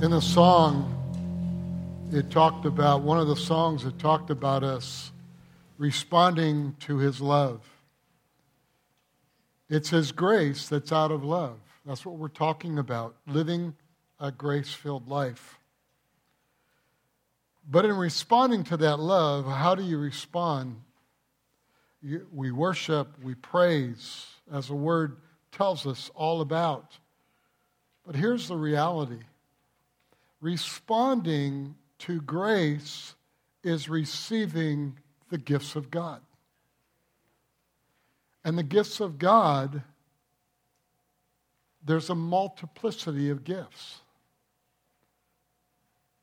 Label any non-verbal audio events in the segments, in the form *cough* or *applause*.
In the song, it talked about, one of the songs it talked about us responding to his love. It's his grace that's out of love. That's what we're talking about, living a grace filled life. But in responding to that love, how do you respond? we worship, we praise, as the word tells us all about. But here's the reality responding to grace is receiving the gifts of God. And the gifts of God, there's a multiplicity of gifts.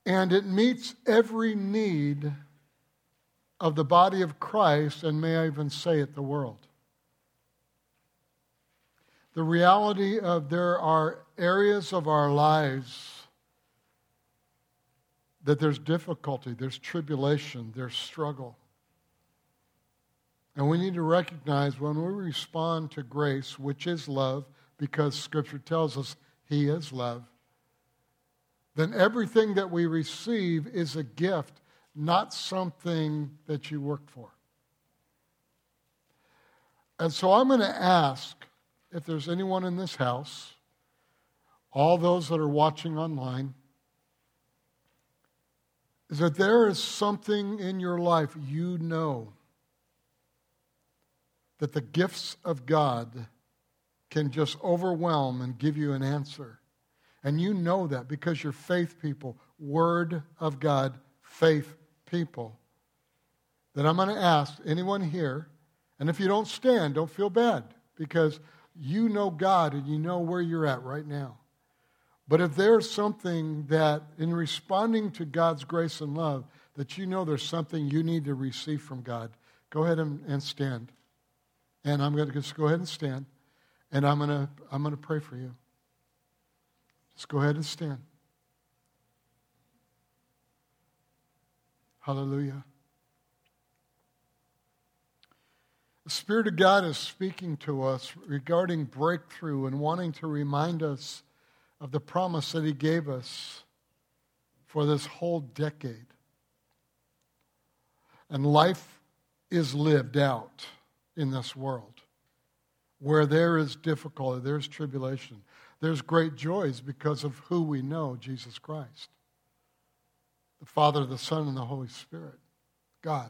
And it meets every need of the body of Christ, and may I even say it, the world. The reality of there are areas of our lives that there's difficulty, there's tribulation, there's struggle. And we need to recognize when we respond to grace, which is love, because Scripture tells us He is love, then everything that we receive is a gift, not something that you worked for. And so I'm going to ask if there's anyone in this house, all those that are watching online, that there is something in your life you know that the gifts of God can just overwhelm and give you an answer. And you know that because you're faith people, Word of God, faith people. That I'm going to ask anyone here, and if you don't stand, don't feel bad because you know God and you know where you're at right now. But if there's something that, in responding to God's grace and love, that you know there's something you need to receive from God, go ahead and, and stand. And I'm going to just go ahead and stand. And I'm going to, I'm going to pray for you. Just go ahead and stand. Hallelujah. The Spirit of God is speaking to us regarding breakthrough and wanting to remind us of the promise that He gave us for this whole decade. And life is lived out in this world where there is difficulty, there's tribulation, there's great joys because of who we know Jesus Christ the Father, the Son, and the Holy Spirit, God.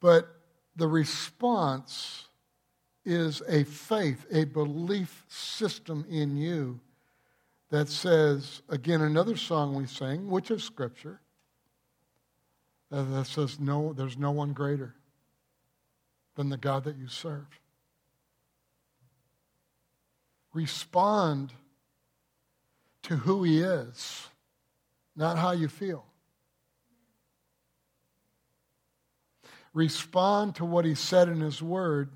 But the response is a faith, a belief system in you that says, again, another song we sing, which is Scripture, that says, no, there's no one greater than the God that you serve. Respond to who He is, not how you feel. Respond to what He said in His Word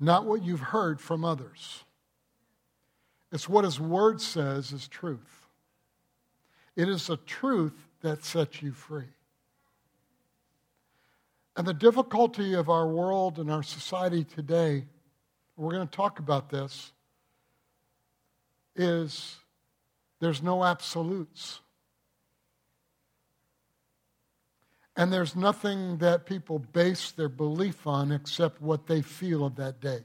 not what you've heard from others. It's what His Word says is truth. It is the truth that sets you free. And the difficulty of our world and our society today, we're going to talk about this, is there's no absolutes. And there's nothing that people base their belief on except what they feel of that day,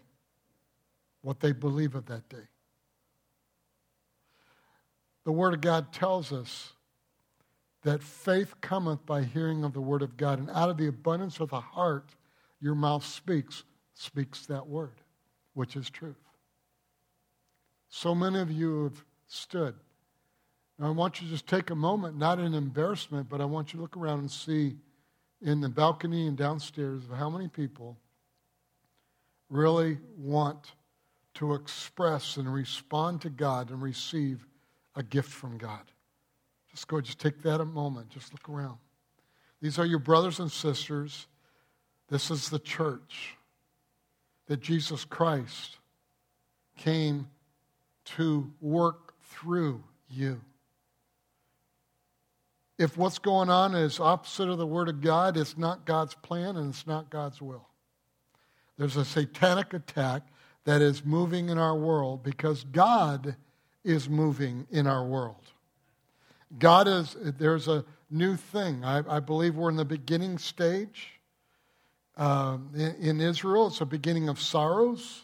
what they believe of that day. The Word of God tells us that faith cometh by hearing of the Word of God, and out of the abundance of the heart, your mouth speaks, speaks that Word, which is truth. So many of you have stood now, I want you to just take a moment, not in embarrassment, but I want you to look around and see in the balcony and downstairs of how many people really want to express and respond to God and receive a gift from God. Just go, just take that a moment, just look around. These are your brothers and sisters. This is the church that Jesus Christ came to work through you if what's going on is opposite of the Word of God, it's not God's plan and it's not God's will. There's a satanic attack that is moving in our world because God is moving in our world. God is, there's a new thing. I, I believe we're in the beginning stage. Um, in, in Israel, it's a beginning of sorrows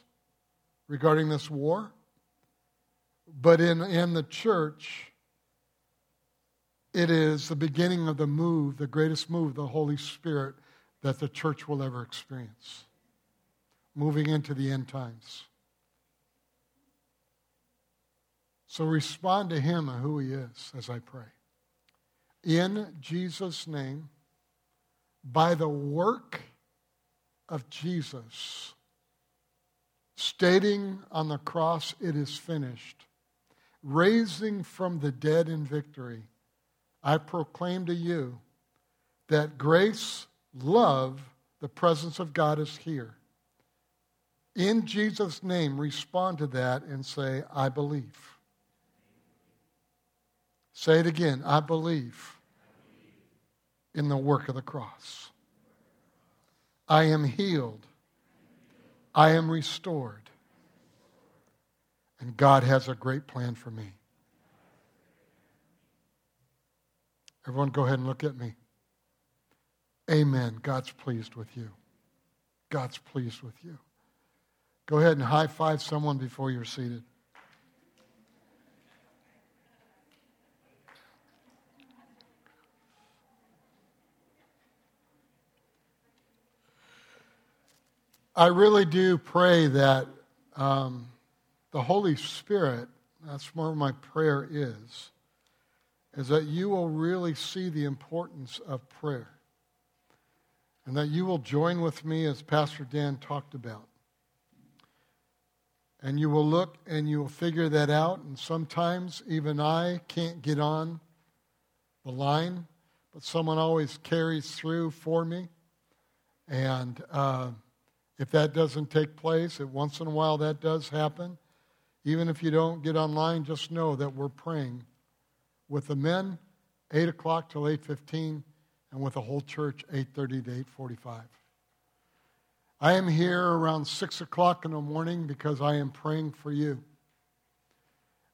regarding this war. But in, in the church, it is the beginning of the move, the greatest move the Holy Spirit that the church will ever experience. Moving into the end times. So respond to him and who he is as I pray. In Jesus' name, by the work of Jesus, stating on the cross, it is finished, raising from the dead in victory, I proclaim to you that grace, love, the presence of God is here. In Jesus' name, respond to that and say, I believe. Say it again. I believe in the work of the cross. I am healed. I am restored. And God has a great plan for me. Everyone, go ahead and look at me. Amen. God's pleased with you. God's pleased with you. Go ahead and high five someone before you're seated. I really do pray that um, the Holy Spirit, that's where my prayer is, is that you will really see the importance of prayer. And that you will join with me, as Pastor Dan talked about. And you will look and you will figure that out. And sometimes even I can't get on the line, but someone always carries through for me. And. Uh, if that doesn't take place, if once in a while that does happen, even if you don't get online, just know that we're praying with the men 8 o'clock till 8.15 and with the whole church 8.30 to 8.45 i am here around 6 o'clock in the morning because i am praying for you.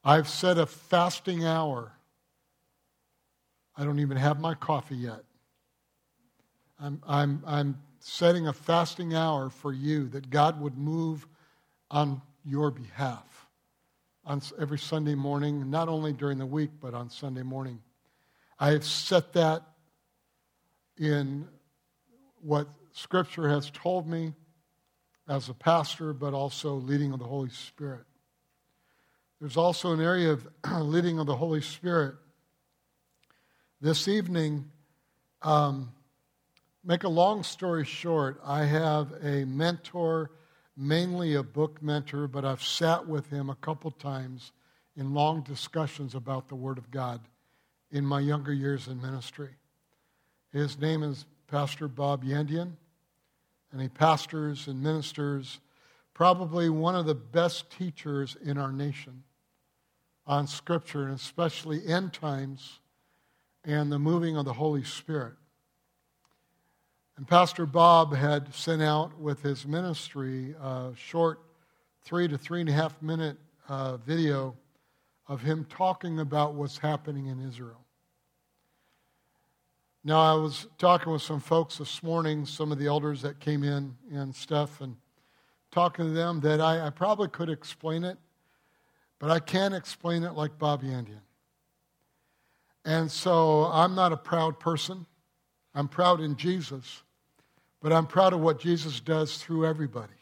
I've set a fasting hour. I don't even have my coffee yet. I'm, I'm, I'm setting a fasting hour for you that God would move on your behalf on every Sunday morning, not only during the week, but on Sunday morning. I have set that in what Scripture has told me as a pastor, but also leading of the Holy Spirit. There's also an area of *clears throat* leading of the Holy Spirit. This evening, um, Make a long story short, I have a mentor, mainly a book mentor, but I've sat with him a couple times in long discussions about the Word of God in my younger years in ministry. His name is Pastor Bob Yandian, and he pastors and ministers probably one of the best teachers in our nation on Scripture, and especially end times and the moving of the Holy Spirit. And Pastor Bob had sent out with his ministry a short three to three and a half minute uh, video of him talking about what's happening in Israel. Now, I was talking with some folks this morning, some of the elders that came in and stuff, and talking to them that I, I probably could explain it, but I can't explain it like Bob Yandian. And so I'm not a proud person. I'm proud in Jesus. But I'm proud of what Jesus does through everybody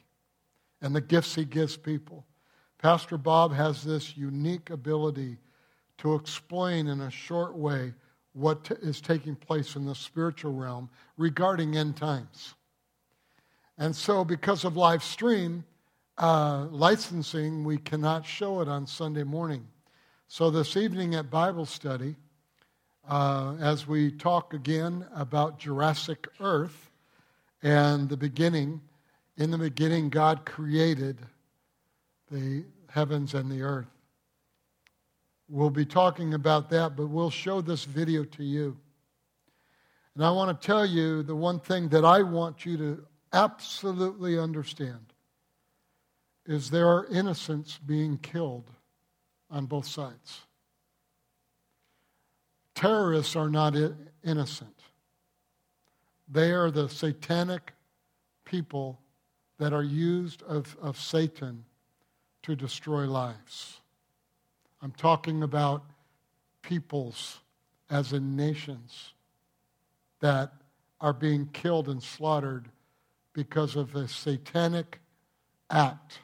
and the gifts he gives people. Pastor Bob has this unique ability to explain in a short way what is taking place in the spiritual realm regarding end times. And so, because of live stream uh, licensing, we cannot show it on Sunday morning. So, this evening at Bible study, uh, as we talk again about Jurassic Earth, and the beginning. In the beginning, God created the heavens and the earth. We'll be talking about that, but we'll show this video to you. And I want to tell you the one thing that I want you to absolutely understand is there are innocents being killed on both sides. Terrorists are not innocent. They are the satanic people that are used of, of Satan to destroy lives. I'm talking about peoples, as in nations, that are being killed and slaughtered because of a satanic act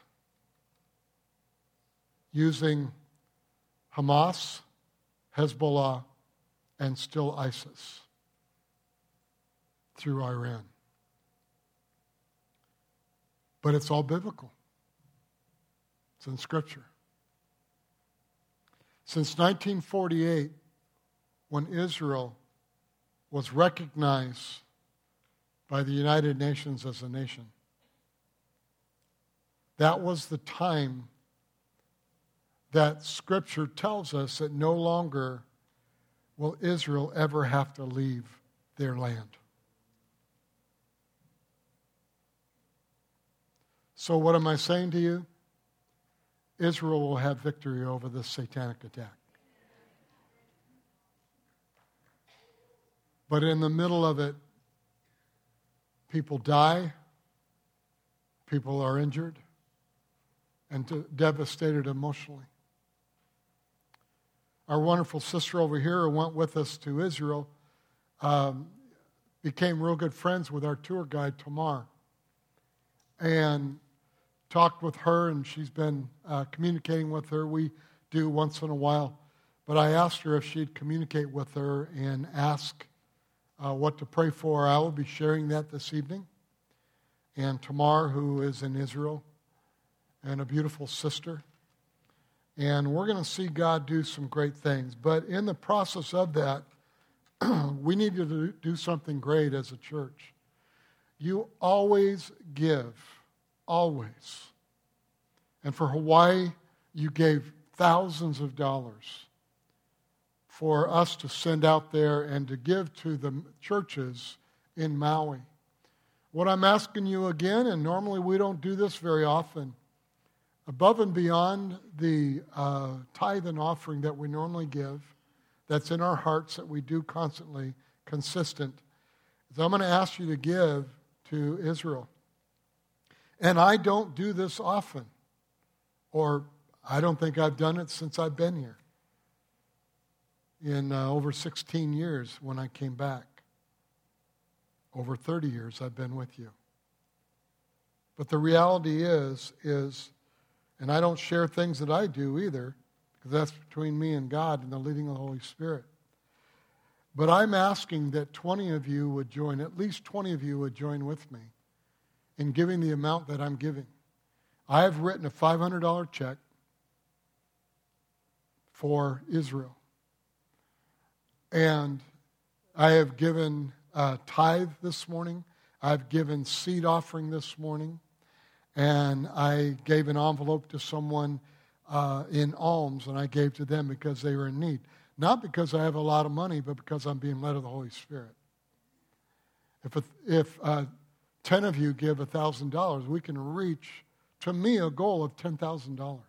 using Hamas, Hezbollah, and still ISIS through Iran. But it's all biblical, it's in Scripture. Since 1948, when Israel was recognized by the United Nations as a nation, that was the time that Scripture tells us that no longer will Israel ever have to leave their land. So, what am I saying to you? Israel will have victory over this satanic attack. But in the middle of it, people die, people are injured, and devastated emotionally. Our wonderful sister over here who went with us to Israel um, became real good friends with our tour guide, Tamar. And talked with her, and she's been uh, communicating with her. We do once in a while. But I asked her if she'd communicate with her and ask uh, what to pray for. I will be sharing that this evening. And Tamar, who is in Israel, and a beautiful sister. And we're going to see God do some great things. But in the process of that, *clears throat* we need to do something great as a church. You always give, always. And for Hawaii, you gave thousands of dollars for us to send out there and to give to the churches in Maui. What I'm asking you again, and normally we don't do this very often, above and beyond the uh, tithe and offering that we normally give, that's in our hearts that we do constantly, consistent, is I'm going to ask you to give to Israel. And I don't do this often, or I don't think I've done it since I've been here in uh, over 16 years when I came back. Over 30 years I've been with you. But the reality is, is and I don't share things that I do either, because that's between me and God and the leading of the Holy Spirit. But I'm asking that 20 of you would join, at least 20 of you would join with me in giving the amount that I'm giving. I have written a $500 check for Israel. And I have given a tithe this morning. I've given seed offering this morning and I gave an envelope to someone uh, in alms, and I gave to them because they were in need. Not because I have a lot of money, but because I'm being led of the Holy Spirit. If, if uh, 10 of you give $1,000, we can reach, to me, a goal of $10,000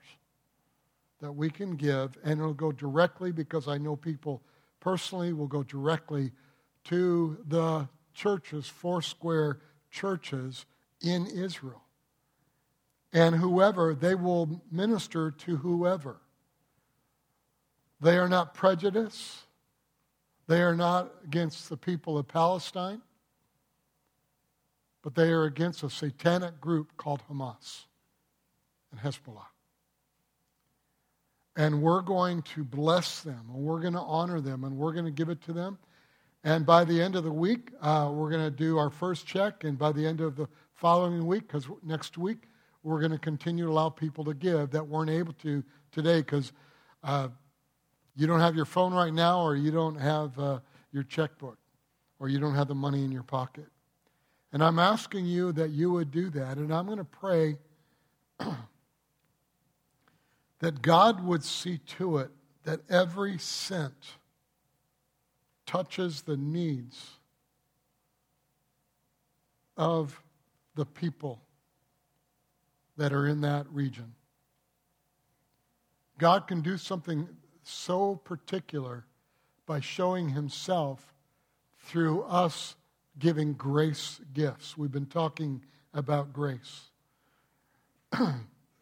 that we can give, and it'll go directly because I know people personally will go directly to the churches, four square churches in Israel and whoever, they will minister to whoever. They are not prejudiced. They are not against the people of Palestine, but they are against a satanic group called Hamas and Hezbollah. And we're going to bless them, and we're going to honor them, and we're going to give it to them. And by the end of the week, uh, we're going to do our first check, and by the end of the following week, because next week, we're going to continue to allow people to give that weren't able to today because uh, you don't have your phone right now or you don't have uh, your checkbook or you don't have the money in your pocket. And I'm asking you that you would do that. And I'm going to pray *clears throat* that God would see to it that every cent touches the needs of the people that are in that region. God can do something so particular by showing himself through us giving grace gifts. We've been talking about grace. *clears throat*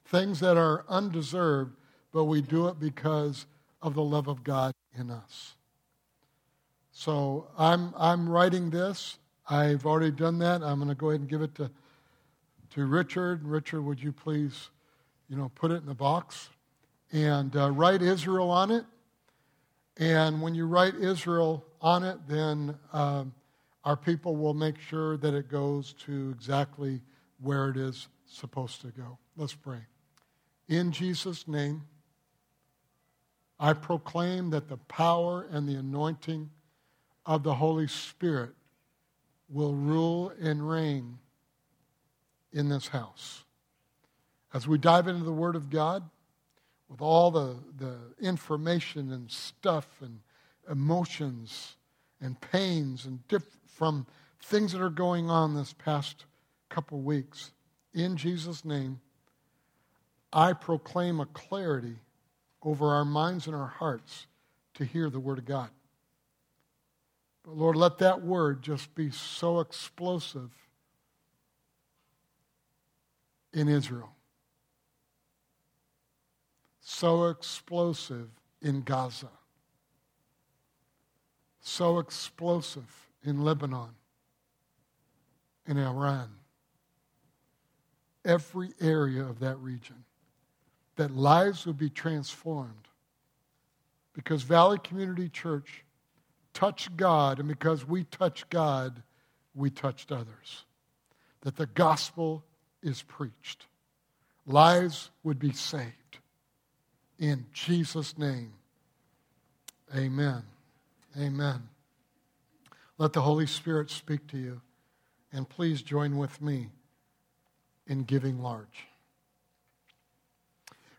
Things that are undeserved, but we do it because of the love of God in us. So I'm, I'm writing this. I've already done that. I'm going to go ahead and give it to, to Richard. Richard, would you please, you know, put it in the box and uh, write Israel on it. And when you write Israel on it, then um, our people will make sure that it goes to exactly where it is supposed to go. Let's pray. In Jesus' name, I proclaim that the power and the anointing of the Holy Spirit will rule and reign in this house. As we dive into the Word of God, with all the, the information and stuff and emotions and pains and diff- from things that are going on this past couple weeks, in Jesus' name, I proclaim a clarity over our minds and our hearts to hear the Word of God. But Lord, let that word just be so explosive in Israel, so explosive in Gaza, so explosive in Lebanon, in Iran, every area of that region, that lives would be transformed. Because Valley Community Church touched God, and because we touched God, we touched others. That the gospel is preached. Lives would be saved. In Jesus' name, amen. Amen. Let the Holy Spirit speak to you, and please join with me in giving large.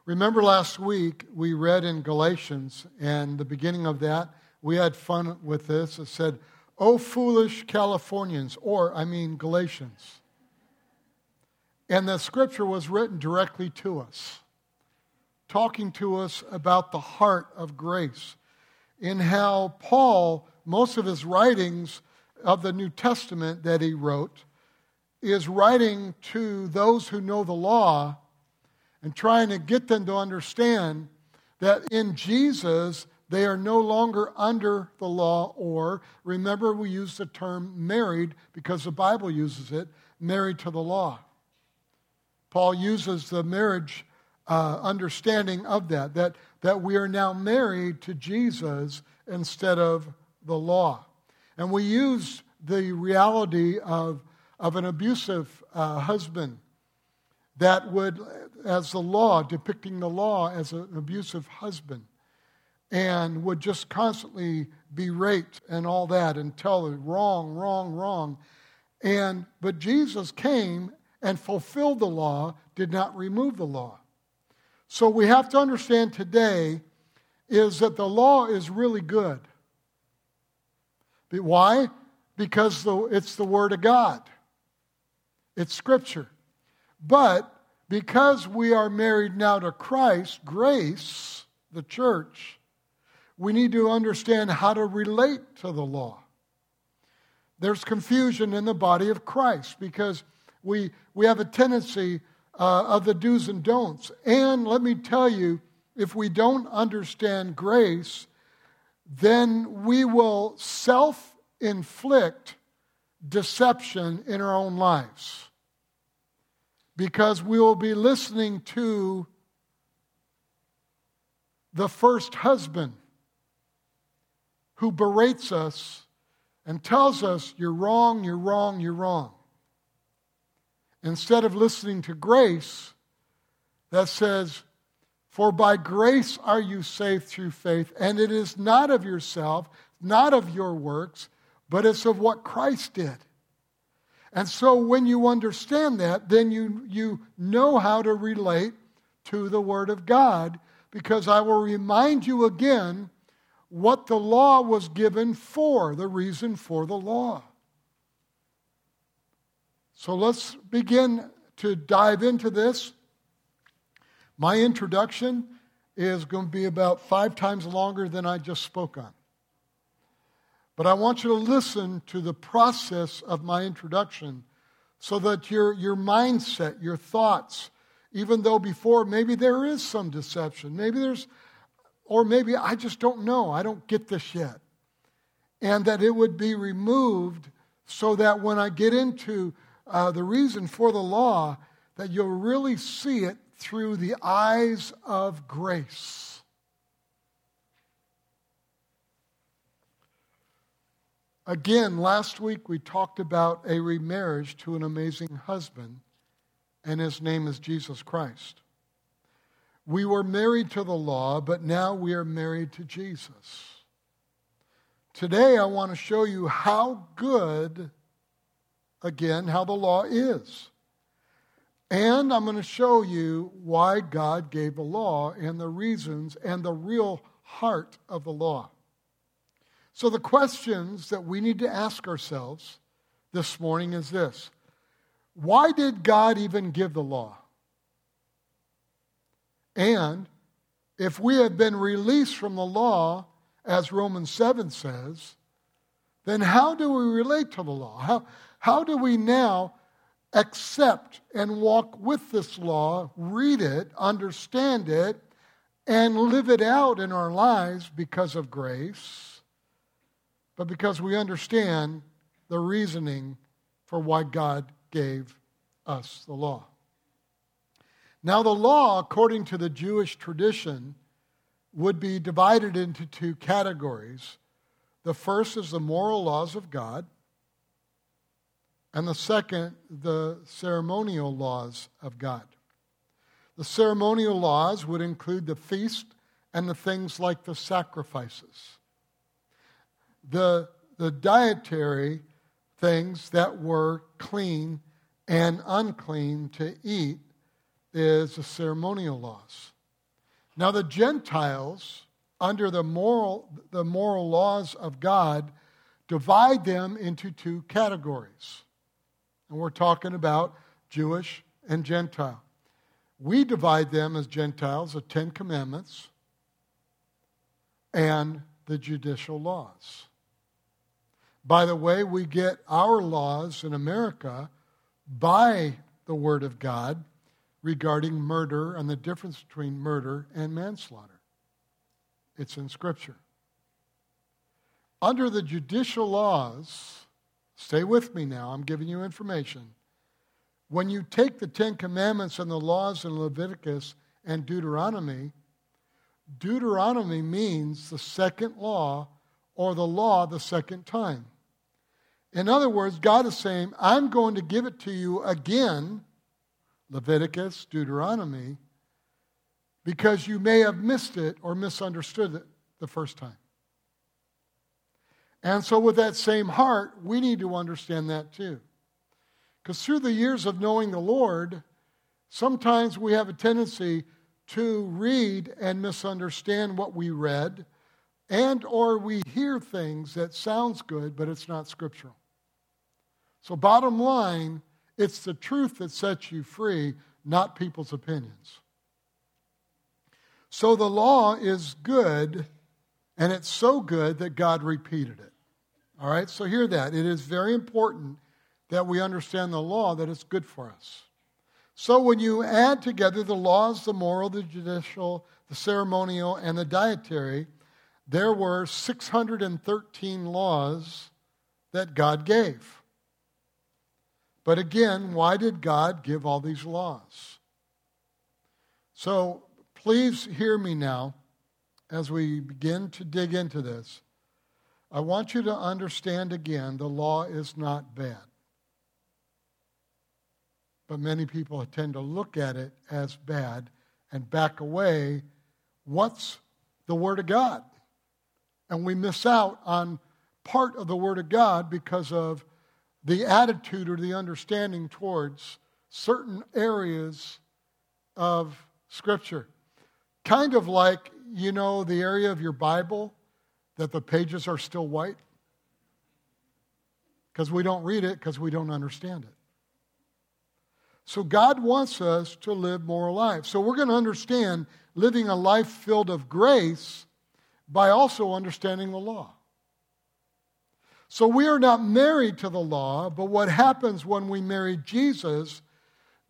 Remember last week we read in Galatians, and the beginning of that we had fun with this. It said, Oh, foolish Californians, or I mean Galatians. And the scripture was written directly to us, talking to us about the heart of grace, in how Paul, most of his writings of the New Testament that he wrote, is writing to those who know the law and trying to get them to understand that in Jesus they are no longer under the law, or remember, we use the term married because the Bible uses it married to the law. Paul uses the marriage uh, understanding of that, that, that we are now married to Jesus instead of the law. And we use the reality of, of an abusive uh, husband that would, as the law, depicting the law as an abusive husband and would just constantly berate and all that and tell them wrong, wrong, wrong. And but Jesus came and fulfilled the law, did not remove the law. So we have to understand today is that the law is really good. Why? Because it's the Word of God. It's Scripture. But because we are married now to Christ, grace, the church, we need to understand how to relate to the law. There's confusion in the body of Christ because we, we have a tendency uh, of the do's and don'ts. And let me tell you, if we don't understand grace, then we will self inflict deception in our own lives because we will be listening to the first husband who berates us and tells us, You're wrong, you're wrong, you're wrong. Instead of listening to grace that says, For by grace are you saved through faith, and it is not of yourself, not of your works, but it's of what Christ did. And so when you understand that, then you, you know how to relate to the Word of God, because I will remind you again what the law was given for, the reason for the law. So let's begin to dive into this My introduction is going to be about five times longer than I just spoke on. But I want you to listen to the process of my introduction so that your, your mindset, your thoughts, even though before maybe there is some deception, maybe there's, or maybe I just don't know, I don't get this yet. And that it would be removed so that when I get into uh, the reason for the law, that you'll really see it through the eyes of grace. Again, last week we talked about a remarriage to an amazing husband, and his name is Jesus Christ. We were married to the law, but now we are married to Jesus. Today I want to show you how good, again, how the law is. And I'm going to show you why God gave the law and the reasons and the real heart of the law. So, the questions that we need to ask ourselves this morning is this Why did God even give the law? And if we have been released from the law, as Romans 7 says, then how do we relate to the law? How, how do we now accept and walk with this law, read it, understand it, and live it out in our lives because of grace, but because we understand the reasoning for why God gave us the law. Now, the law, according to the Jewish tradition, would be divided into two categories. The first is the moral laws of God, and the second, the ceremonial laws of God. The ceremonial laws would include the feast and the things like the sacrifices. The, the dietary things that were clean and unclean to eat is the ceremonial laws. Now, the Gentiles, under the moral, the moral laws of God, divide them into two categories. And we're talking about Jewish and Gentile. We divide them as Gentiles, the Ten Commandments and the judicial laws. By the way, we get our laws in America by the Word of God regarding murder and the difference between murder and manslaughter. It's in Scripture. Under the judicial laws, stay with me now, I'm giving you information. When you take the Ten Commandments and the laws in Leviticus and Deuteronomy, Deuteronomy means the second law or the law the second time. In other words, God is saying, I'm going to give it to you again Leviticus, Deuteronomy, because you may have missed it or misunderstood it the first time. And so, with that same heart, we need to understand that too. Because through the years of knowing the Lord, sometimes we have a tendency to read and misunderstand what we read and or we hear things that sounds good but it's not scriptural so bottom line it's the truth that sets you free, not people's opinions. So the law is good, and it's so good that God repeated it. All right, so hear that. It is very important that we understand the law, that it's good for us. So when you add together the laws, the moral, the judicial, the ceremonial, and the dietary, there were 613 laws that God gave. But again, why did God give all these laws? So please hear me now as we begin to dig into this. I want you to understand again the law is not bad. But many people tend to look at it as bad and back away. What's the Word of God? And we miss out on part of the Word of God because of the attitude or the understanding towards certain areas of Scripture. Kind of like, you know, the area of your Bible that the pages are still white. Because we don't read it because we don't understand it. So God wants us to live more life. So we're going to understand living a life filled of grace by also understanding the law. So we are not married to the law, but what happens when we marry Jesus,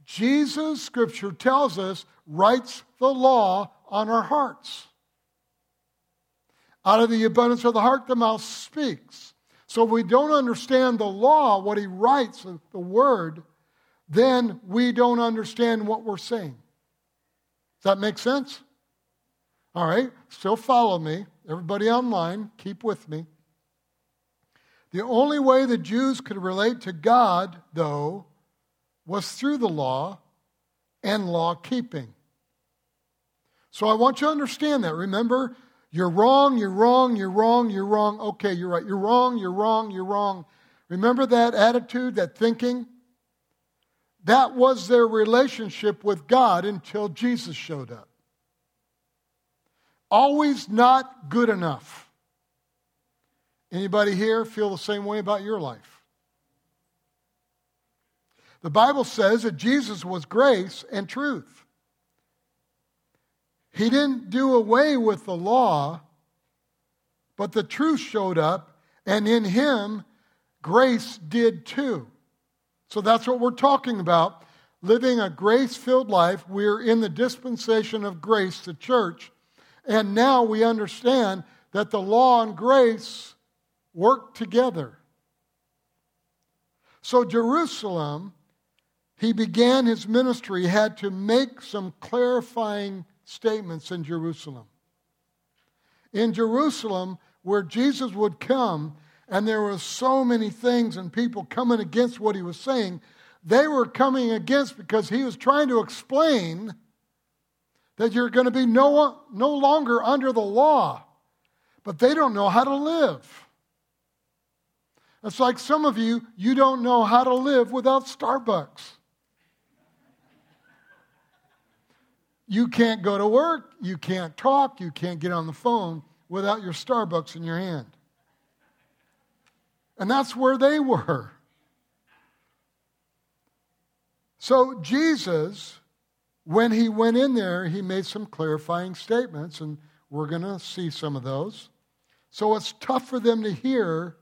Jesus, Scripture tells us, writes the law on our hearts. Out of the abundance of the heart, the mouth speaks. So if we don't understand the law, what he writes, the word, then we don't understand what we're saying. Does that make sense? All right, still follow me. Everybody online, keep with me. The only way the Jews could relate to God, though, was through the law and law keeping. So I want you to understand that. Remember, you're wrong, you're wrong, you're wrong, you're wrong. Okay, you're right. You're wrong, you're wrong, you're wrong. Remember that attitude, that thinking? That was their relationship with God until Jesus showed up. Always not good enough. Anybody here feel the same way about your life? The Bible says that Jesus was grace and truth. He didn't do away with the law, but the truth showed up, and in him, grace did too. So that's what we're talking about. Living a grace filled life. We're in the dispensation of grace, the church. And now we understand that the law and grace work together. So, Jerusalem, he began his ministry, had to make some clarifying statements in Jerusalem. In Jerusalem, where Jesus would come, and there were so many things and people coming against what he was saying, they were coming against because he was trying to explain that you're going to be no, no longer under the law, but they don't know how to live. It's like some of you, you don't know how to live without Starbucks. You can't go to work, you can't talk, you can't get on the phone without your Starbucks in your hand. And that's where they were. So, Jesus, when he went in there, he made some clarifying statements, and we're going to see some of those. So, it's tough for them to hear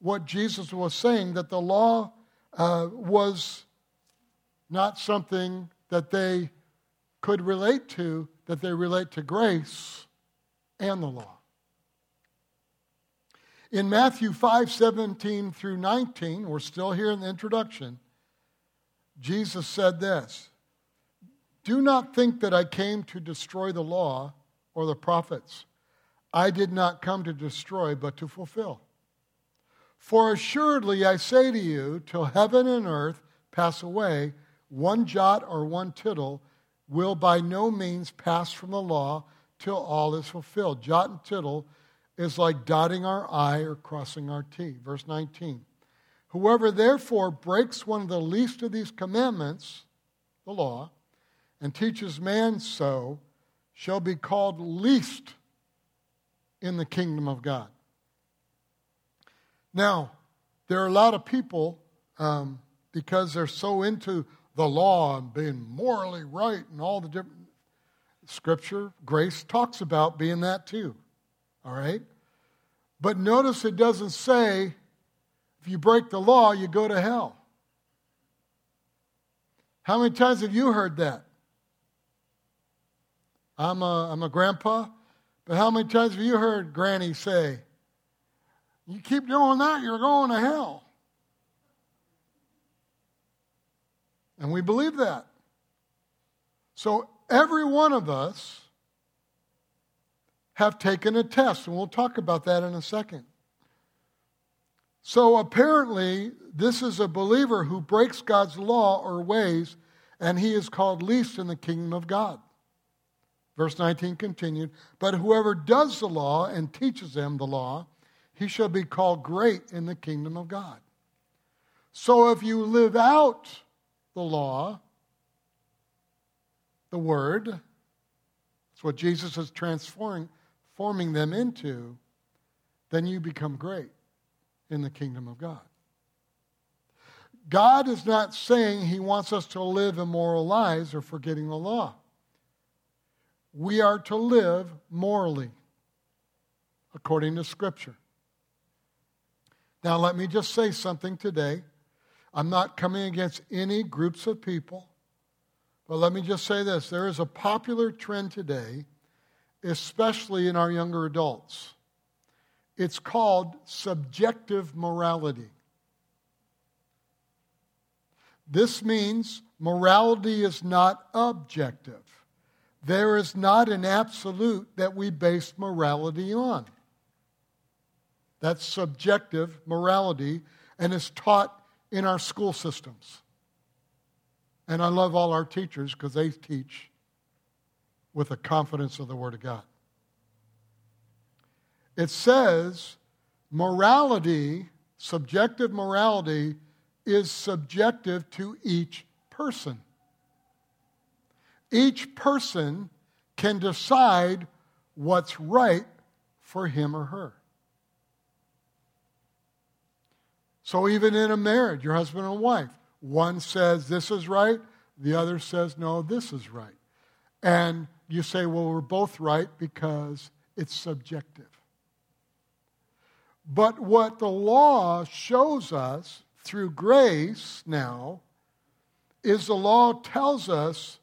what Jesus was saying that the law uh, was not something that they could relate to, that they relate to grace and the law. In Matthew 5 17 through 19, we're still here in the introduction, Jesus said this Do not think that I came to destroy the law or the prophets. I did not come to destroy, but to fulfill. For assuredly I say to you, till heaven and earth pass away, one jot or one tittle will by no means pass from the law till all is fulfilled. Jot and tittle is like dotting our I or crossing our T. Verse 19. Whoever therefore breaks one of the least of these commandments, the law, and teaches man so, shall be called least in the kingdom of God. Now, there are a lot of people, um, because they're so into the law and being morally right and all the different scripture, grace talks about being that too. All right? But notice it doesn't say if you break the law, you go to hell. How many times have you heard that? I'm a, I'm a grandpa, but how many times have you heard Granny say, You keep doing that, you're going to hell? And we believe that. So every one of us have taken a test, and we'll talk about that in a second. So apparently, this is a believer who breaks God's law or ways, and he is called least in the kingdom of God. Verse 19 continued, But whoever does the law and teaches them the law, he shall be called great in the kingdom of God. So if you live out the law, the word, that's what Jesus is transforming forming them into, then you become great in the kingdom of God. God is not saying he wants us to live immoral lives or forgetting the law. We are to live morally according to Scripture. Now, let me just say something today. I'm not coming against any groups of people, but let me just say this. There is a popular trend today, especially in our younger adults. It's called subjective morality. This means morality is not objective. There is not an absolute that we base morality on. That's subjective morality and is taught in our school systems. And I love all our teachers because they teach with the confidence of the Word of God. It says morality, subjective morality, is subjective to each person. Each person can decide what's right for him or her. So, even in a marriage, your husband and wife, one says this is right, the other says no, this is right. And you say, well, we're both right because it's subjective. But what the law shows us through grace now is the law tells us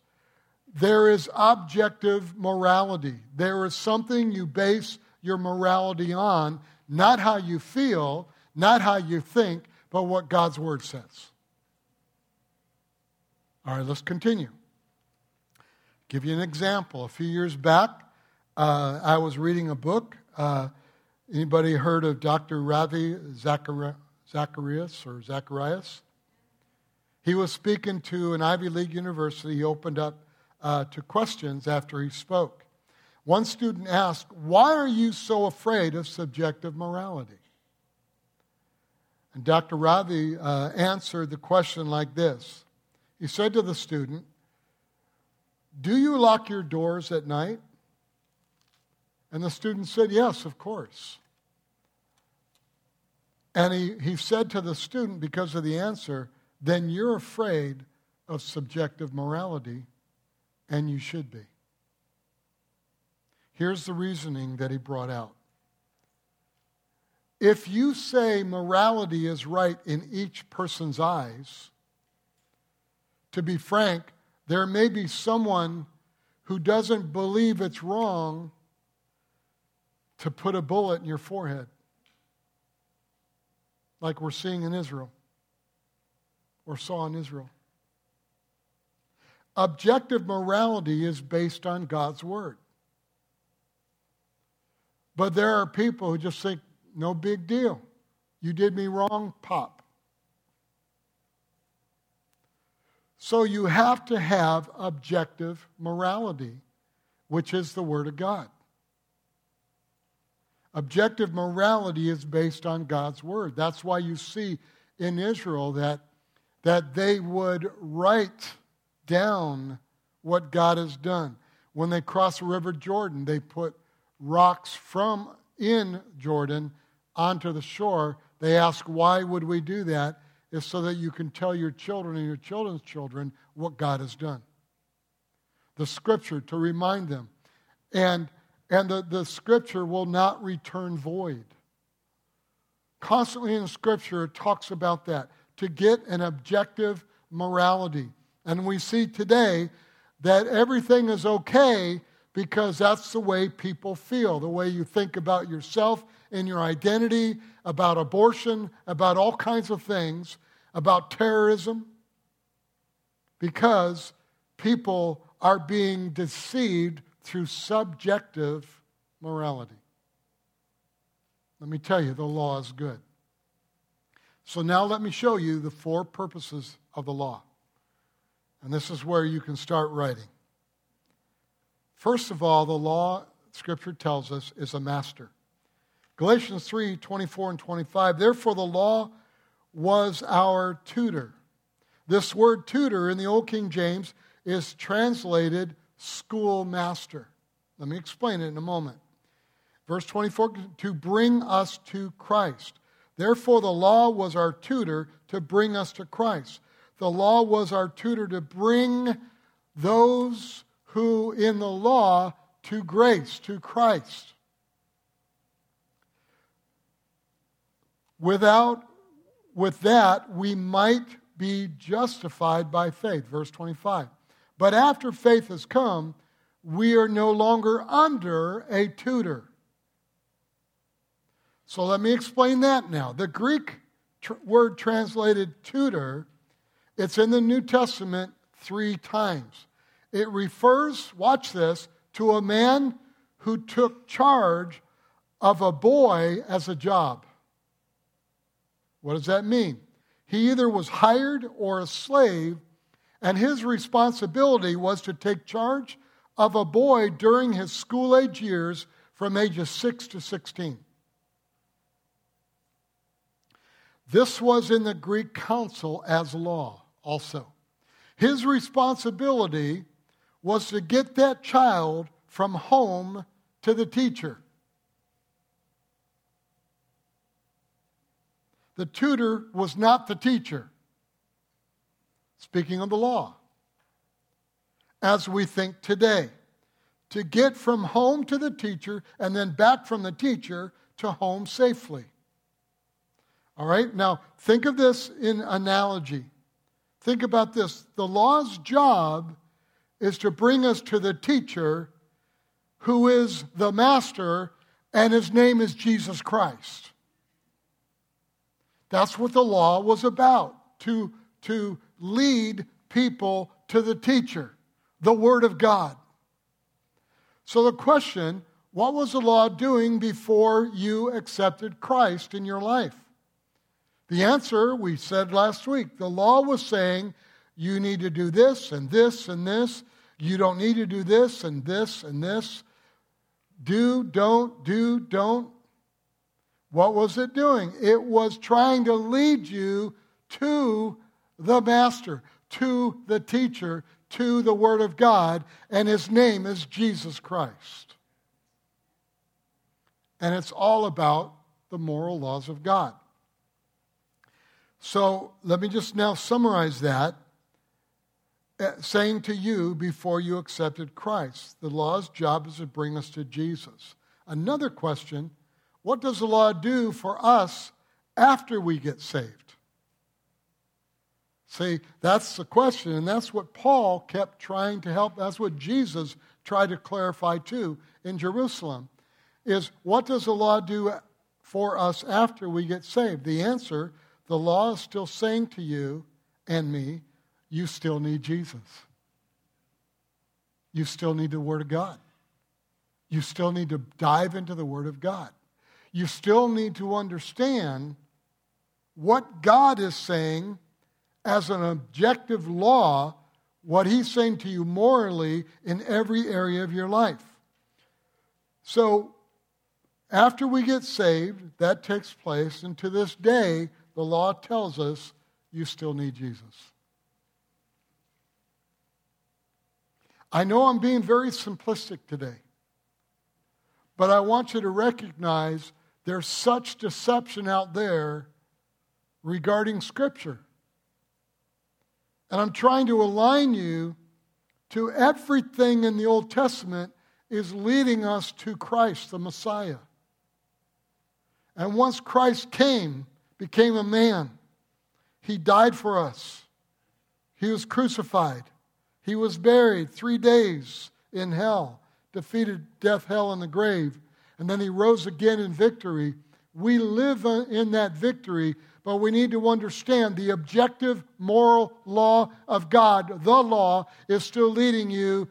there is objective morality. There is something you base your morality on, not how you feel, not how you think, but what God's Word says. All right, let's continue. Give you an example. A few years back, uh, I was reading a book. Uh, anybody heard of Dr. Ravi Zacharias or Zacharias? He was speaking to an Ivy League university. He opened up uh, to questions after he spoke. One student asked, Why are you so afraid of subjective morality? And Dr. Ravi uh, answered the question like this He said to the student, Do you lock your doors at night? And the student said, Yes, of course. And he, he said to the student, because of the answer, then you're afraid of subjective morality and you should be. Here's the reasoning that he brought out. If you say morality is right in each person's eyes, to be frank, there may be someone who doesn't believe it's wrong to put a bullet in your forehead, like we're seeing in Israel or saw in Israel. Objective morality is based on God's word. But there are people who just think, no big deal. You did me wrong, pop. So you have to have objective morality, which is the Word of God. Objective morality is based on God's Word. That's why you see in Israel that, that they would write down what God has done. When they cross the River Jordan, they put rocks from in Jordan onto the shore. They ask, why would we do that? Is so that you can tell your children and your children's children what God has done. The scripture to remind them. And, and the, the scripture will not return void. Constantly in scripture, it talks about that to get an objective morality. And we see today that everything is okay because that's the way people feel, the way you think about yourself and your identity, about abortion, about all kinds of things, about terrorism, because people are being deceived through subjective morality. Let me tell you, the law is good. So now let me show you the four purposes of the law. And this is where you can start writing. First of all, the law, Scripture tells us, is a master. Galatians 3 24 and 25. Therefore, the law was our tutor. This word tutor in the Old King James is translated schoolmaster. Let me explain it in a moment. Verse 24 to bring us to Christ. Therefore, the law was our tutor to bring us to Christ. The law was our tutor to bring those who in the law to grace, to Christ. Without, with that, we might be justified by faith. Verse 25. But after faith has come, we are no longer under a tutor. So let me explain that now. The Greek tr- word translated tutor, it's in the New Testament three times. It refers, watch this, to a man who took charge of a boy as a job. What does that mean? He either was hired or a slave, and his responsibility was to take charge of a boy during his school age years from ages 6 to 16. This was in the Greek council as law also. His responsibility was to get that child from home to the teacher. The tutor was not the teacher. Speaking of the law, as we think today, to get from home to the teacher and then back from the teacher to home safely. All right, now think of this in analogy. Think about this. The law's job is to bring us to the teacher who is the master, and his name is Jesus Christ. That's what the law was about to, to lead people to the teacher, the Word of God. So, the question what was the law doing before you accepted Christ in your life? The answer we said last week the law was saying you need to do this and this and this. You don't need to do this and this and this. Do, don't, do, don't. What was it doing? It was trying to lead you to the Master, to the teacher, to the Word of God, and His name is Jesus Christ. And it's all about the moral laws of God. So let me just now summarize that, Uh, saying to you before you accepted Christ, the law's job is to bring us to Jesus. Another question what does the law do for us after we get saved? See, that's the question, and that's what Paul kept trying to help. That's what Jesus tried to clarify too in Jerusalem. Is what does the law do for us after we get saved? The answer the law is still saying to you and me, you still need Jesus. You still need the Word of God. You still need to dive into the Word of God. You still need to understand what God is saying as an objective law, what He's saying to you morally in every area of your life. So, after we get saved, that takes place, and to this day, the law tells us you still need Jesus. I know I'm being very simplistic today, but I want you to recognize there's such deception out there regarding Scripture. And I'm trying to align you to everything in the Old Testament is leading us to Christ, the Messiah. And once Christ came, became a man. He died for us. He was crucified. He was buried three days in hell, defeated death, hell, and the grave. And then he rose again in victory. We live in that victory, but we need to understand the objective moral law of God, the law, is still leading you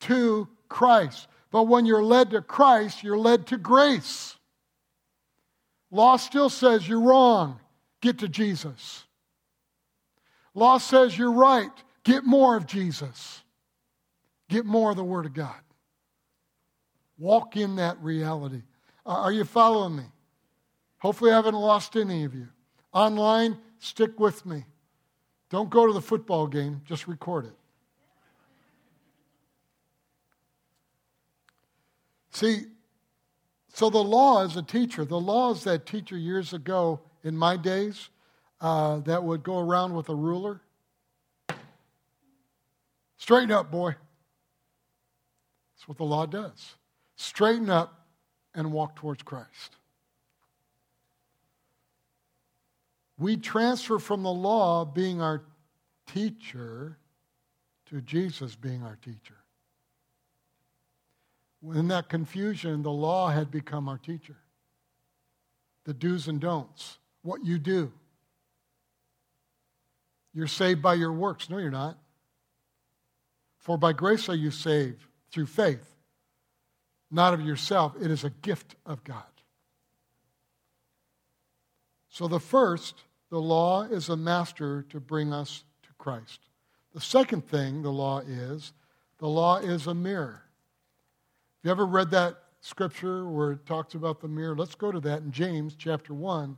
to Christ. But when you're led to Christ, you're led to grace. Law still says you're wrong. Get to Jesus. Law says you're right. Get more of Jesus. Get more of the Word of God. Walk in that reality. Uh, are you following me? Hopefully, I haven't lost any of you. Online, stick with me. Don't go to the football game, just record it. See, so the law is a teacher. The law is that teacher years ago in my days uh, that would go around with a ruler. Straighten up, boy. That's what the law does. Straighten up and walk towards Christ. We transfer from the law being our teacher to Jesus being our teacher. In that confusion, the law had become our teacher. The do's and don'ts, what you do. You're saved by your works. No, you're not. For by grace are you saved through faith, not of yourself. It is a gift of God. So the first, the law is a master to bring us to Christ. The second thing the law is, the law is a mirror. Have you ever read that scripture where it talks about the mirror? Let's go to that in James chapter 1,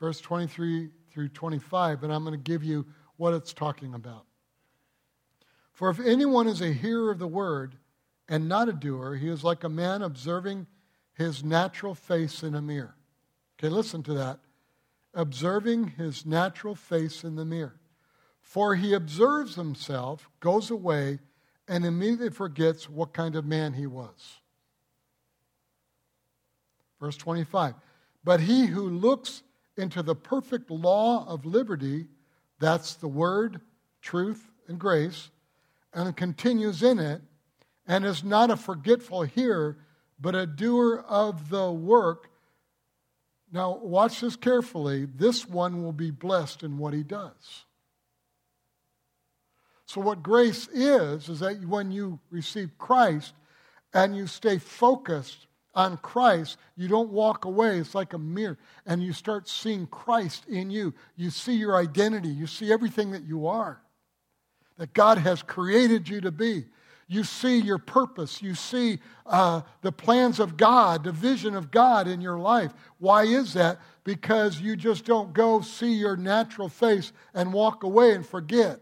verse 23 through 25, and I'm going to give you what it's talking about. For if anyone is a hearer of the word and not a doer, he is like a man observing his natural face in a mirror. Okay, listen to that. Observing his natural face in the mirror. For he observes himself, goes away, and immediately forgets what kind of man he was. Verse 25. But he who looks into the perfect law of liberty, that's the word, truth, and grace, and continues in it, and is not a forgetful hearer, but a doer of the work. Now, watch this carefully. This one will be blessed in what he does. So, what grace is, is that when you receive Christ and you stay focused on Christ, you don't walk away. It's like a mirror. And you start seeing Christ in you. You see your identity. You see everything that you are, that God has created you to be. You see your purpose. You see uh, the plans of God, the vision of God in your life. Why is that? Because you just don't go see your natural face and walk away and forget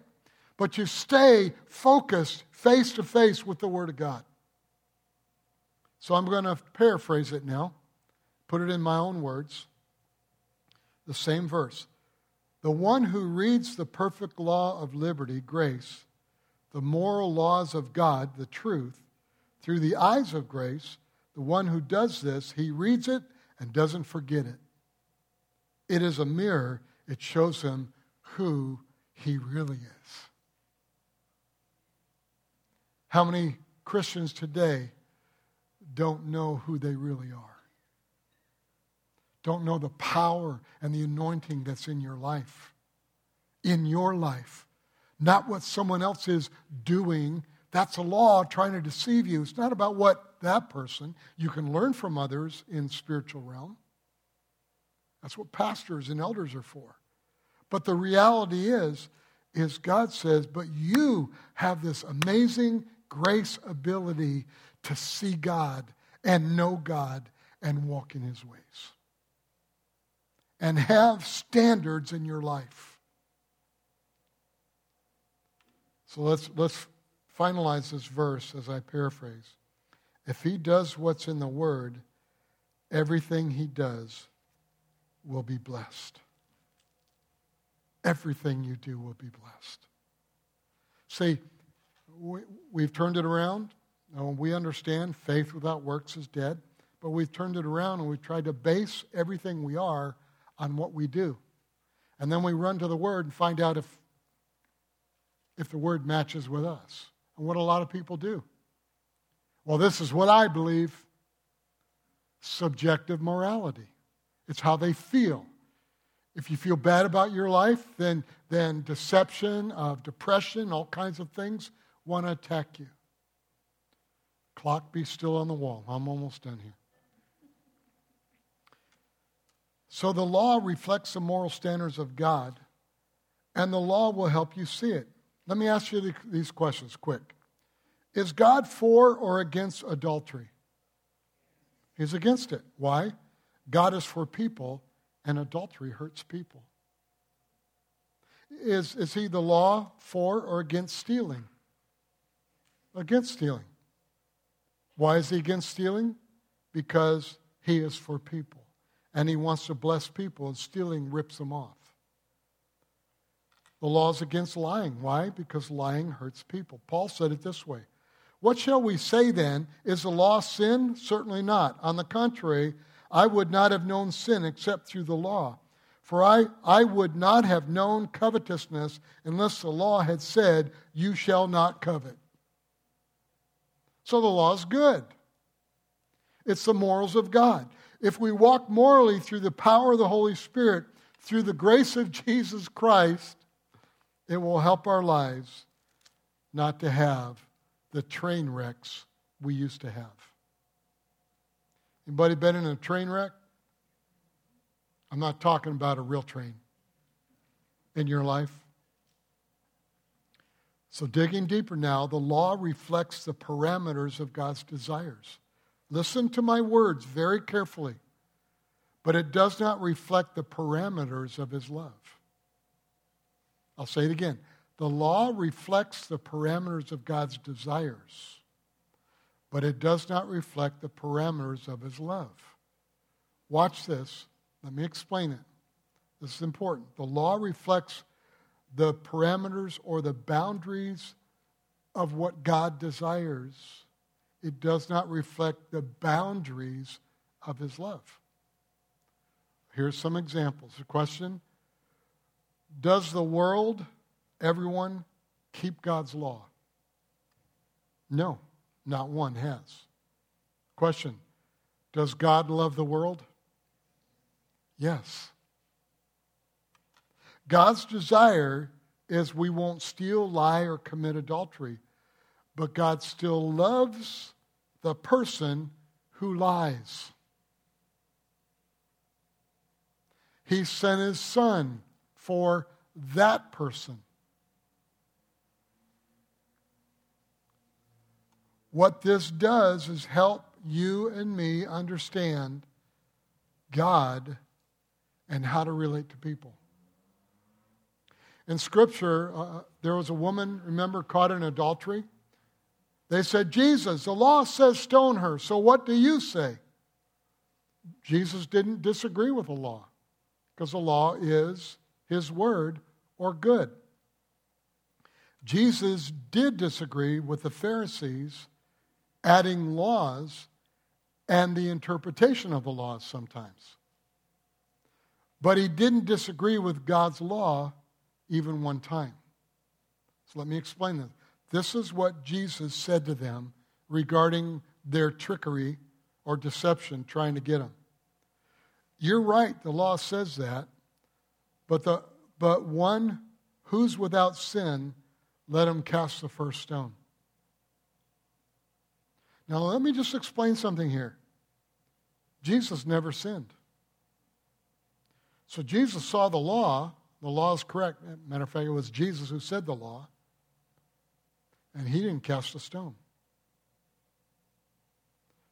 but you stay focused face to face with the Word of God. So I'm going to paraphrase it now, put it in my own words. The same verse. The one who reads the perfect law of liberty, grace, the moral laws of God, the truth, through the eyes of grace, the one who does this, he reads it and doesn't forget it. It is a mirror, it shows him who he really is. How many Christians today don't know who they really are? Don't know the power and the anointing that's in your life. In your life. Not what someone else is doing. That's a law trying to deceive you. It's not about what that person. You can learn from others in spiritual realm. That's what pastors and elders are for. But the reality is, is God says, but you have this amazing grace ability to see God and know God and walk in his ways. And have standards in your life. So let's, let's finalize this verse as I paraphrase. If he does what's in the Word, everything he does will be blessed. Everything you do will be blessed. See, we, have turned it around. we understand faith without works is dead, but we've turned it around and we've tried to base everything we are on what we do. And then we run to the Word and find out if, if the Word matches with us. And what a lot of people do. Well, this is what I believe subjective morality. It's how they feel. If you feel bad about your life, then, then deception, of depression, all kinds of things want to attack you. Clock be still on the wall. I'm almost done here. So the law reflects the moral standards of God, and the law will help you see it. Let me ask you these questions quick. Is God for or against adultery? He's against it. Why? God is for people, and adultery hurts people. Is, is he the law for or against stealing? against stealing. Why is he against stealing? Because he is for people. And he wants to bless people, and stealing rips them off. The law is against lying. Why? Because lying hurts people. Paul said it this way What shall we say then? Is the law sin? Certainly not. On the contrary, I would not have known sin except through the law. For I, I would not have known covetousness unless the law had said, You shall not covet. So the law is good. It's the morals of God. If we walk morally through the power of the Holy Spirit, through the grace of *laughs* Jesus Christ, it will help our lives not to have the train wrecks we used to have. Anybody been in a train wreck? I'm not talking about a real train in your life. So, digging deeper now, the law reflects the parameters of God's desires. Listen to my words very carefully, but it does not reflect the parameters of His love. I'll say it again. The law reflects the parameters of God's desires, but it does not reflect the parameters of His love. Watch this. Let me explain it. This is important. The law reflects the parameters or the boundaries of what God desires. It does not reflect the boundaries of his love. Here's some examples. The question Does the world, everyone, keep God's law? No, not one has. Question Does God love the world? Yes. God's desire is we won't steal, lie, or commit adultery, but God still loves the person who lies. He sent his son for that person. What this does is help you and me understand God and how to relate to people. In Scripture, uh, there was a woman, remember, caught in adultery. They said, Jesus, the law says stone her, so what do you say? Jesus didn't disagree with the law because the law is his word or good. Jesus did disagree with the Pharisees adding laws and the interpretation of the laws sometimes. But he didn't disagree with God's law even one time. So let me explain this. This is what Jesus said to them regarding their trickery or deception trying to get them. You're right, the law says that, but, the, but one who's without sin, let him cast the first stone. Now, let me just explain something here. Jesus never sinned. So Jesus saw the law the law is correct. Matter of fact, it was Jesus who said the law, and he didn't cast a stone.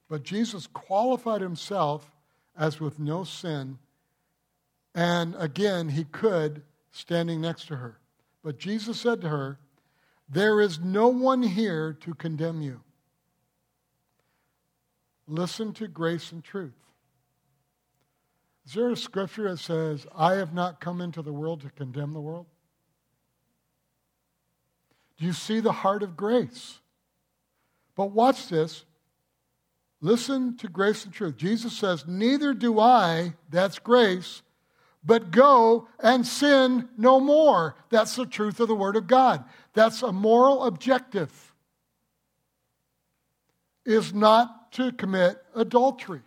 But Jesus qualified himself as with no sin, and again, he could standing next to her. But Jesus said to her, There is no one here to condemn you. Listen to grace and truth. Is there a scripture that says, I have not come into the world to condemn the world? Do you see the heart of grace? But watch this. Listen to grace and truth. Jesus says, Neither do I, that's grace, but go and sin no more. That's the truth of the Word of God. That's a moral objective, is not to commit adultery.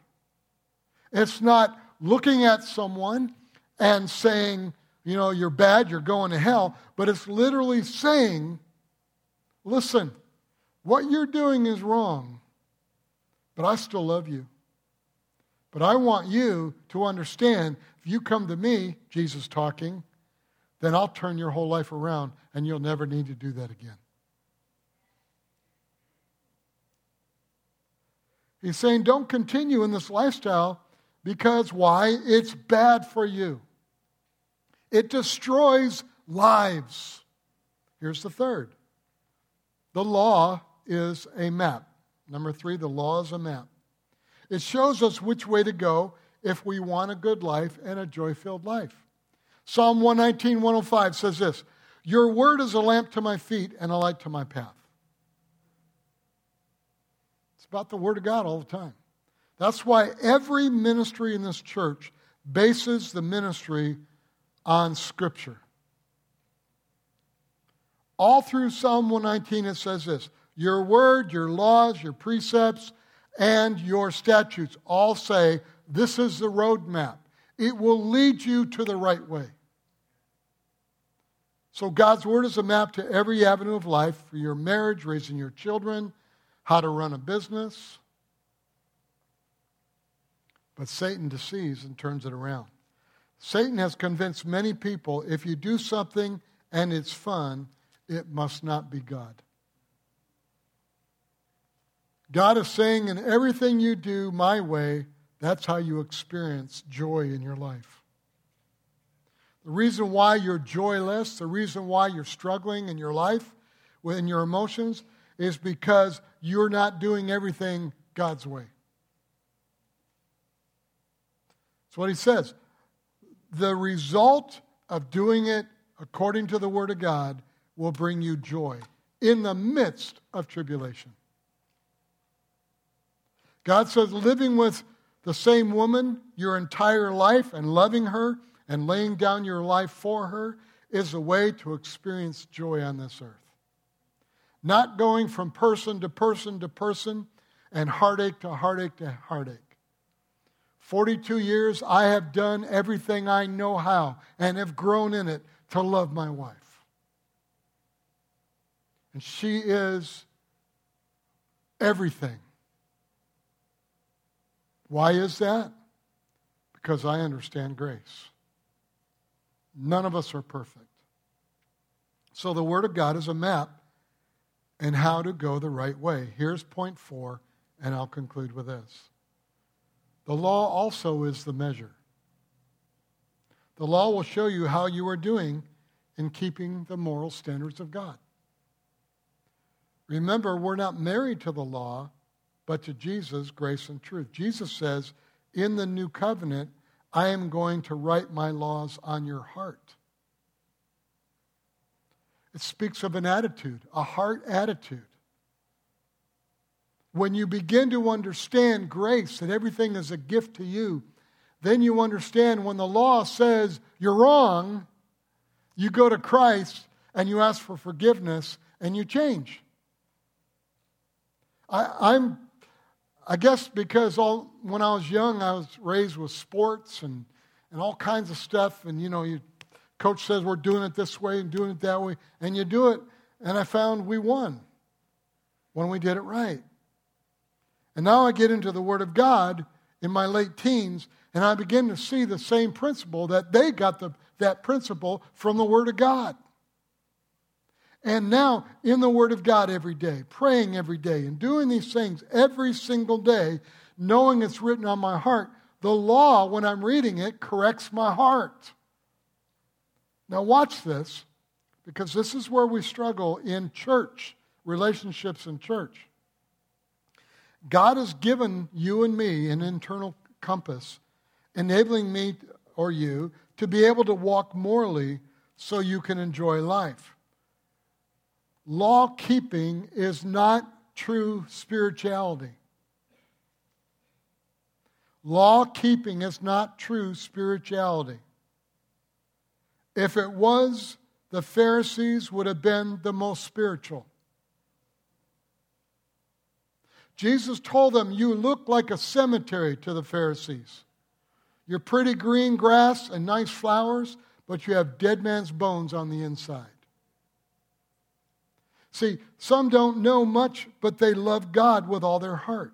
It's not looking at someone and saying, you know, you're bad, you're going to hell, but it's literally saying, listen, what you're doing is wrong, but I still love you. But I want you to understand if you come to me, Jesus talking, then I'll turn your whole life around and you'll never need to do that again. He's saying, don't continue in this lifestyle because why? It's bad for you. It destroys lives. Here's the third the law is a map. Number three, the law is a map. It shows us which way to go, if we want a good life and a joy filled life. Psalm 119, 105 says this Your word is a lamp to my feet and a light to my path. It's about the word of God all the time. That's why every ministry in this church bases the ministry on Scripture. All through Psalm 119, it says this Your word, your laws, your precepts, and your statutes all say this is the roadmap. It will lead you to the right way. So, God's Word is a map to every avenue of life for your marriage, raising your children, how to run a business. But Satan deceives and turns it around. Satan has convinced many people if you do something and it's fun, it must not be God. God is saying, in everything you do my way, that's how you experience joy in your life. The reason why you're joyless, the reason why you're struggling in your life, in your emotions, is because you're not doing everything God's way. That's what he says. The result of doing it according to the Word of God will bring you joy in the midst of tribulation. God says living with the same woman your entire life and loving her and laying down your life for her is a way to experience joy on this earth. Not going from person to person to person and heartache to heartache to heartache. 42 years, I have done everything I know how and have grown in it to love my wife. And she is everything why is that? Because I understand grace. None of us are perfect. So the Word of God is a map and how to go the right way. Here's point four, and I'll conclude with this. The law also is the measure. The law will show you how you are doing in keeping the moral standards of God. Remember, we're not married to the law, but to Jesus, grace and truth. Jesus says, in the new covenant, I am going to write my laws on your heart. It speaks of an attitude, a heart attitude. When you begin to understand grace, that everything is a gift to you, then you understand when the law says you're wrong, you go to Christ and you ask for forgiveness and you change. I, am I guess because all, when I was young, I was raised with sports and, and all kinds of stuff. And, you know, you, coach says we're doing it this way and doing it that way. And you do it. And I found we won when we did it right. And now I get into the Word of God in my late teens, and I begin to see the same principle that they got the, that principle from the Word of God. And now, in the Word of God every day, praying every day, and doing these things every single day, knowing it's written on my heart, the law, when I'm reading it, corrects my heart. Now, watch this, because this is where we struggle in church, relationships in church. God has given you and me an internal compass, enabling me or you to be able to walk morally so you can enjoy life law keeping is not true spirituality. Law keeping is not true spirituality. If it was, the Pharisees would have been the most spiritual. Jesus told them, You look like a cemetery to the Pharisees. You're pretty green grass and nice flowers, but you have dead man's bones on the inside. See, some don't know much, but they love God with all their heart.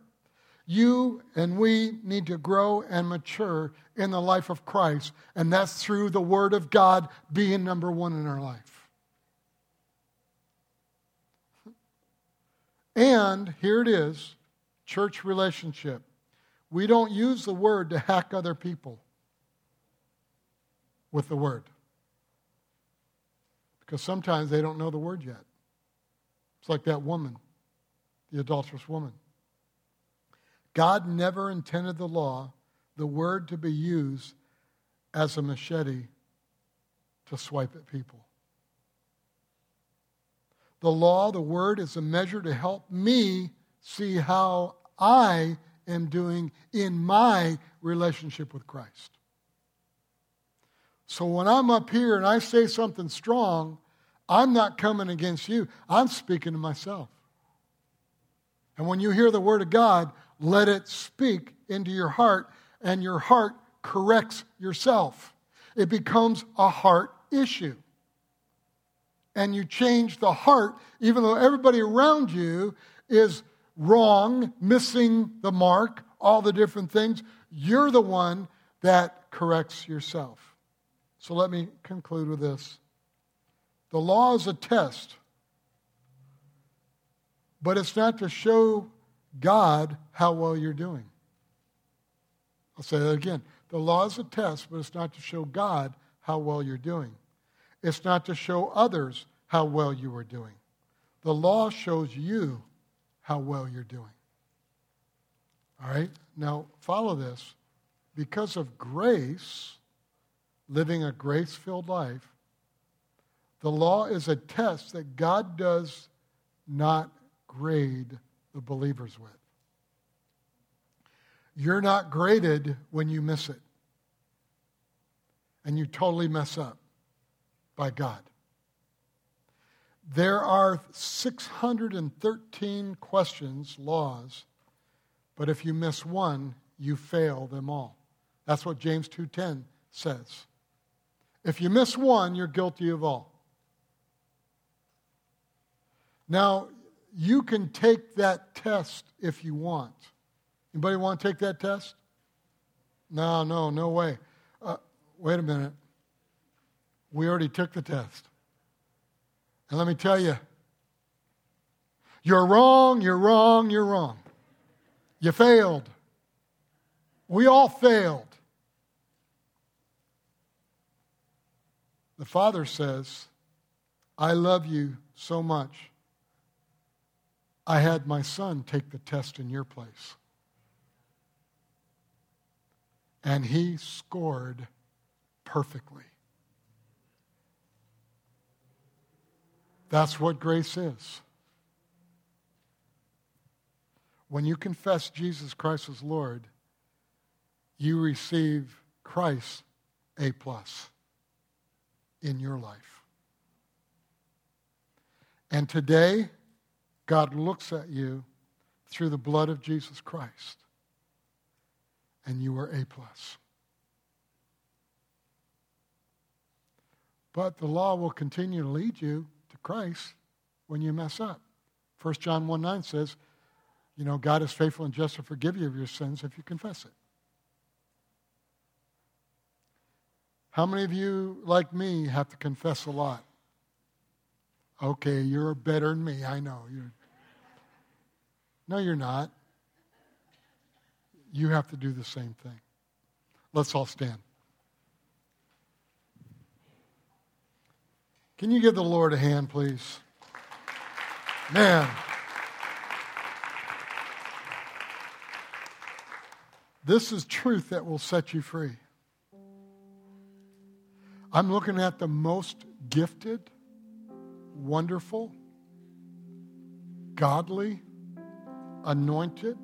You and we need to grow and mature in the life of Christ, and that's through the Word of God being number one in our life. And here it is church relationship. We don't use the Word to hack other people with the Word because sometimes they don't know the Word yet. It's like that woman, the adulterous woman. God never intended the law the word to be used as a machete to swipe at people. The law, the word, is a measure to help me see how I am doing in my relationship with Christ. So when I'm up here and I say something strong, I'm not coming against you. I'm speaking to myself. And when you hear the word of God, let it speak into your heart, and your heart corrects yourself. It becomes a heart issue. And you change the heart, even though everybody around you is wrong, missing the mark, all the different things. You're the one that corrects yourself. So let me conclude with this. The law is a test, but it's not to show God how well you're doing. I'll say that again. The law is a test, but it's not to show God how well you're doing. It's not to show others how well you are doing. The law shows you how well you're doing. All right? Now, follow this. Because of grace, living a grace filled life, the law is a test that God does not grade the believers with. You're not graded when you miss it. And you totally mess up by God. There are 613 questions, laws, but if you miss one, you fail them all. That's what James 2:10 says. If you miss one, you're guilty of all. Now, you can take that test if you want. Anybody want to take that test? No, no, no way. Uh, wait a minute. We already took the test. And let me tell you, you're wrong, you're wrong, you're wrong. You failed. We all failed. The Father says, I love you so much. I had my son take the test in your place. And he scored perfectly. That's what grace is. When you confess Jesus Christ as Lord, you receive Christ A plus in your life. And today, God looks at you through the blood of Jesus Christ, and you are A plus. But the law will continue to lead you to Christ when you mess up. 1 John 1 9 says, you know, God is faithful and just to forgive you of your sins if you confess it. How many of you, like me, have to confess a lot? Okay, you're better than me. I know. You're... No, you're not. You have to do the same thing. Let's all stand. Can you give the Lord a hand, please? Man. This is truth that will set you free. I'm looking at the most gifted, wonderful, godly, anointed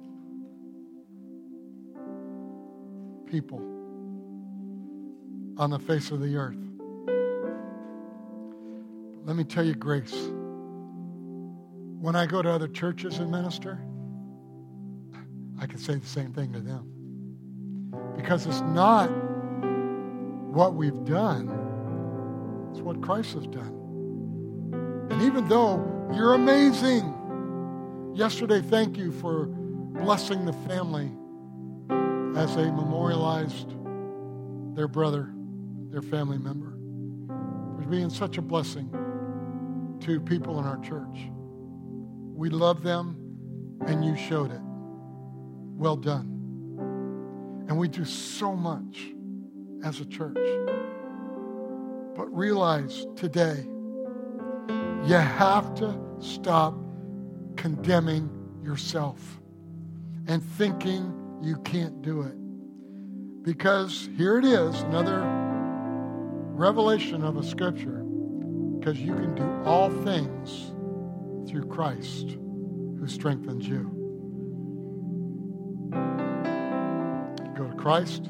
people on the face of the earth. Let me tell you, grace. When I go to other churches and minister, I can say the same thing to them. Because it's not what we've done, it's what Christ has done. Even though you're amazing, yesterday, thank you for blessing the family as they memorialized their brother, their family member. For being such a blessing to people in our church. We love them, and you showed it. Well done. And we do so much as a church. But realize today, you have to stop condemning yourself and thinking you can't do it. Because here it is, another revelation of a scripture. Because you can do all things through Christ who strengthens you. Go to Christ,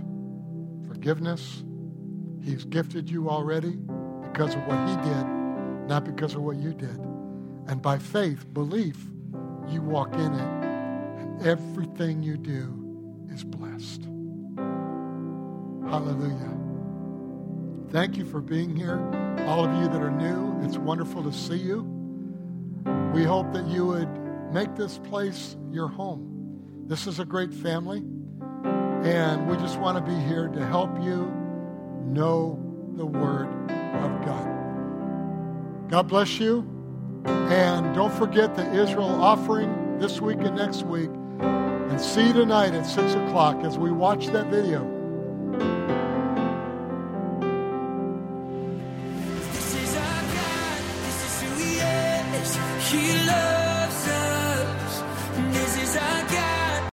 forgiveness. He's gifted you already because of what He did, not because of what you did. And by faith, belief, you walk in it, and everything you do is blessed. Hallelujah. Thank you for being here. All of you that are new, it's wonderful to see you. We hope that you would make this place your home. This is a great family, and we just want to be here to help you know the Word of God. God bless you. And don't forget the Israel offering this week and next week. And see you tonight at 6 o'clock as we watch that video.